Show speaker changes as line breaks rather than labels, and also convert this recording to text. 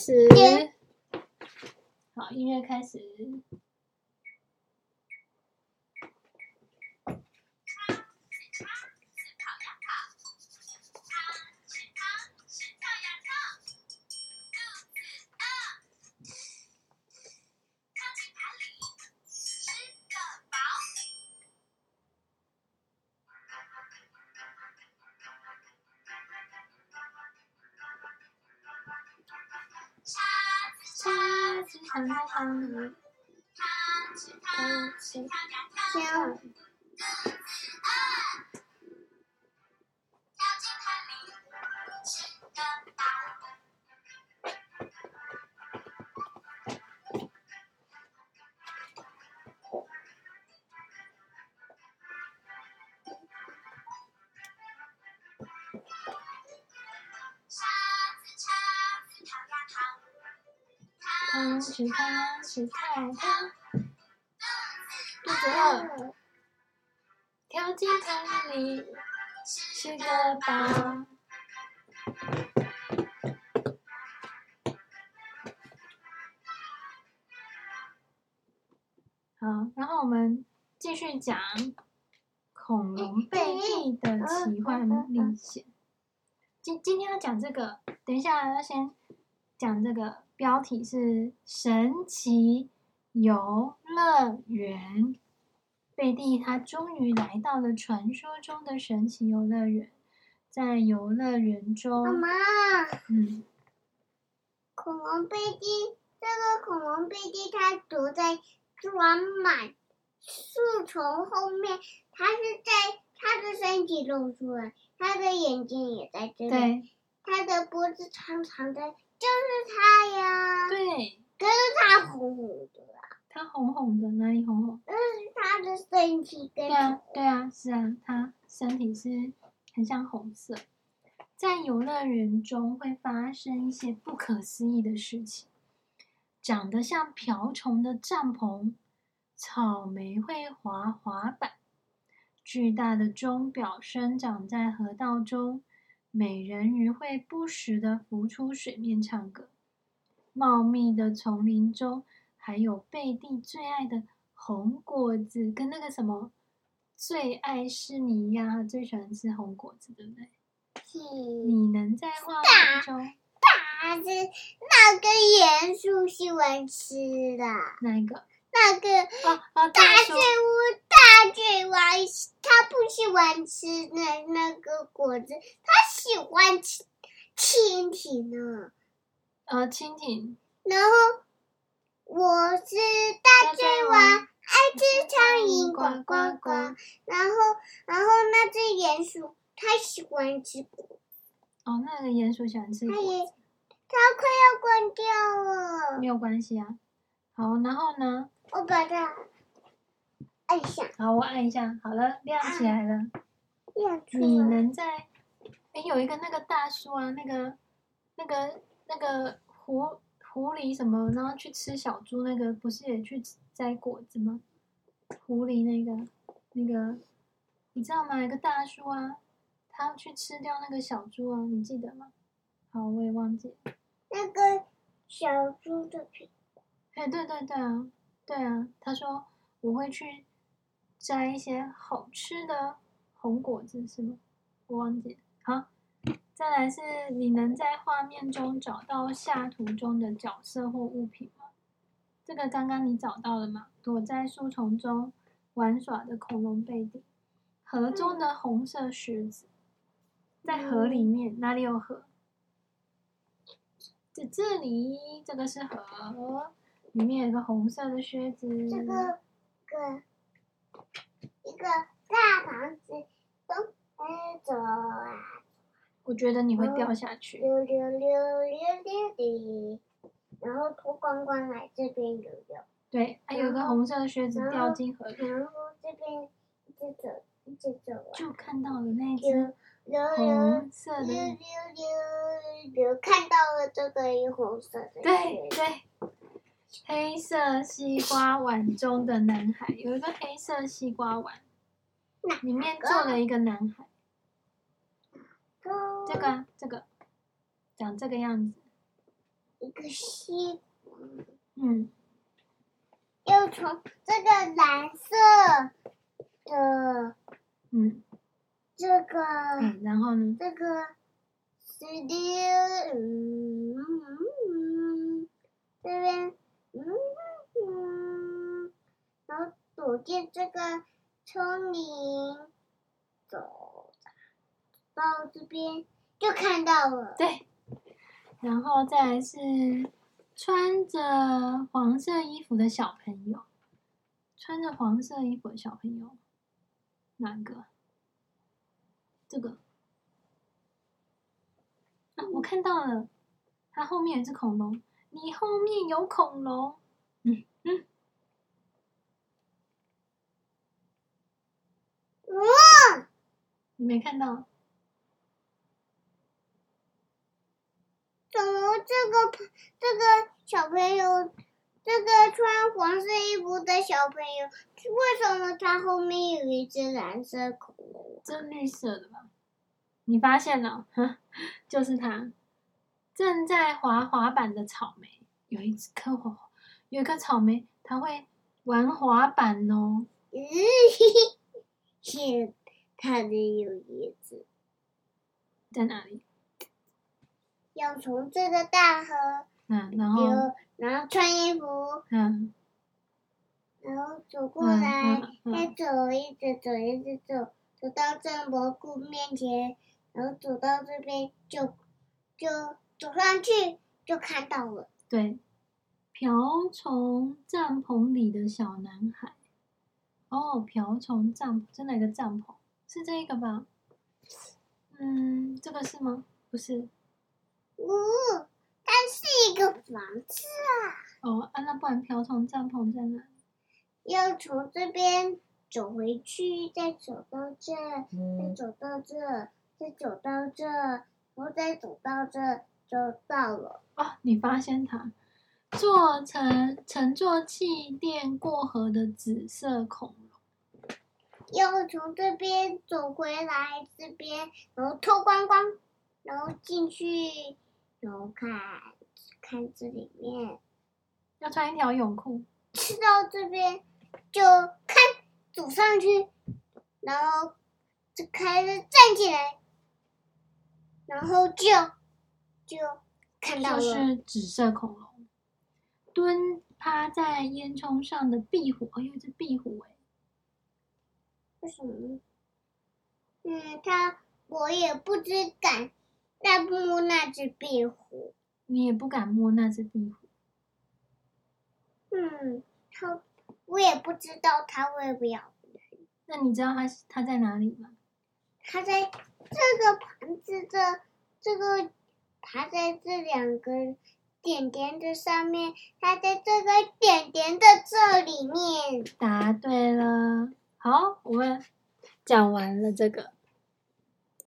始。好，音乐开始。唱唱唱，唱起跳呀跳，肚子饿，跳进盆里吃个饱。汤匙汤匙跳跳，肚子饿，跳进汤里吃个饱。好，然后我们继续讲恐龙贝蒂的奇幻历险。今今天要讲这个，等一下要先讲这个。标题是神奇游乐园，贝蒂他终于来到了传说中的神奇游乐园，在游乐园中，妈妈，嗯，恐龙贝蒂，这个恐龙贝蒂它躲在装满树丛后面，它是在它的身体露出来，它的眼睛也在这里，对，它的脖子长长的。就是它呀，对，可是它红红的啊，它红红的，哪里红红？那是它的身体，对啊，对啊，是啊，它身体是很像红色。在游乐园中会发生一些不可思议的事情，长得像瓢虫的帐篷，草莓会滑滑板，巨大的钟表生长在河道中。美人鱼会不时的浮出水面唱歌，茂密的丛林中还有贝蒂最爱的红果子，跟那个什么最爱是你呀，最喜欢吃红果子，对不对？是。你能在画面中？大是那个鼹鼠喜欢吃的。哪一个？那个哦哦，大嘴乌大嘴蛙，他不喜欢吃那那个果子，他喜欢吃蜻蜓呢。啊，蜻蜓。然后我是大嘴蛙，爱吃苍蝇呱呱呱。然后，然后那只鼹鼠，它喜欢吃果。哦，那个鼹鼠喜欢吃果。它也，它快要关掉了。没有关系啊。好，然后呢？我把它按一下。好，我按一下。好了，亮起来了。亮起来。你能在？哎，有一个那个大叔啊，那个、那个、那个狐狐狸什么，然后去吃小猪那个，不是也去摘果子吗？狐狸那个、那个，你知道吗？一个大叔啊，他要去吃掉那个小猪啊，你记得吗？好，我也忘记。那个小猪的皮。哎，对对对啊。对啊，他说我会去摘一些好吃的红果子，是吗？我忘记了。好，再来是你能在画面中找到下图中的角色或物品吗？这个刚刚你找到了吗？躲在树丛中玩耍的恐龙贝蒂，河中的红色靴子，在河里面，哪里有河？在这里，这个是河。里面有个红色的靴子，这个个一个大房子，走走啊！我觉得你会掉下去。溜溜溜溜溜的，然后脱光光来这边游泳。对，还有一个红色的靴子掉进河里。然后这边一直走，一直走啊！就看到了那只红色的。溜溜溜溜，看到了这个红色的。对对。黑色西瓜碗中的男孩，有一个黑色西瓜碗，里面坐了一个男孩。这个这个长这个样子，
一个西瓜，
嗯，
又从这个蓝色的，
嗯，
这个，
嗯，然后呢？
这个石榴，嗯嗯，这边，嗯嗯，然后躲进这个丛林，走到这边就看到了，
对。然后再来是穿着黄色衣服的小朋友，穿着黄色衣服的小朋友，哪个？这个啊，我看到了，它后面有只恐龙，你后面有恐龙，嗯嗯，
哇，
你没看到？
怎么这个这个小朋友，这个穿黄色衣服的小朋友，为什么他后面有一只蓝色恐龙？
这绿色的吧？你发现了？哼，就是他正在滑滑板的草莓，有一颗滑，有一颗草莓，他会玩滑板哦。
嗯，是他的有一只
在哪里？
要从这个大河，
嗯，然后，
然后穿衣服，
嗯，
然后走
过来，
再走，一直走，一直走，走到这蘑菇面前，然后走到这边，就就走上去，就看到了。
对，瓢虫帐篷里的小男孩。哦，瓢虫帐篷，真的一个帐篷，是这个吧？嗯，这个是吗？不是。
哦，它是一个房子啊！
哦，啊，那不然瓢虫帐篷在哪？
要从这边走回去，再走到这，
嗯、
再走到这，再走到这，然后再走到这，就到了。
哦，你发现它做成乘坐气垫过河的紫色恐龙，
要从这边走回来，这边然后脱光光，然后进去。然后看，看这里面，
要穿一条泳裤。
吃到这边，就看走上去，然后就开始站起来，然后就就看到了，
就是紫色恐龙蹲趴在烟囱上的壁虎，哎呦一只壁虎哎，
为什么？嗯，它我也不知敢。再摸那只壁虎，
你也不敢摸那只壁虎。
嗯，它我也不知道它会不要。
那你知道它它在哪里吗？
它在这个盘子这这个，它在这两个点点的上面，它在这个点点的这里面。
答对了，好，我们讲完了这个。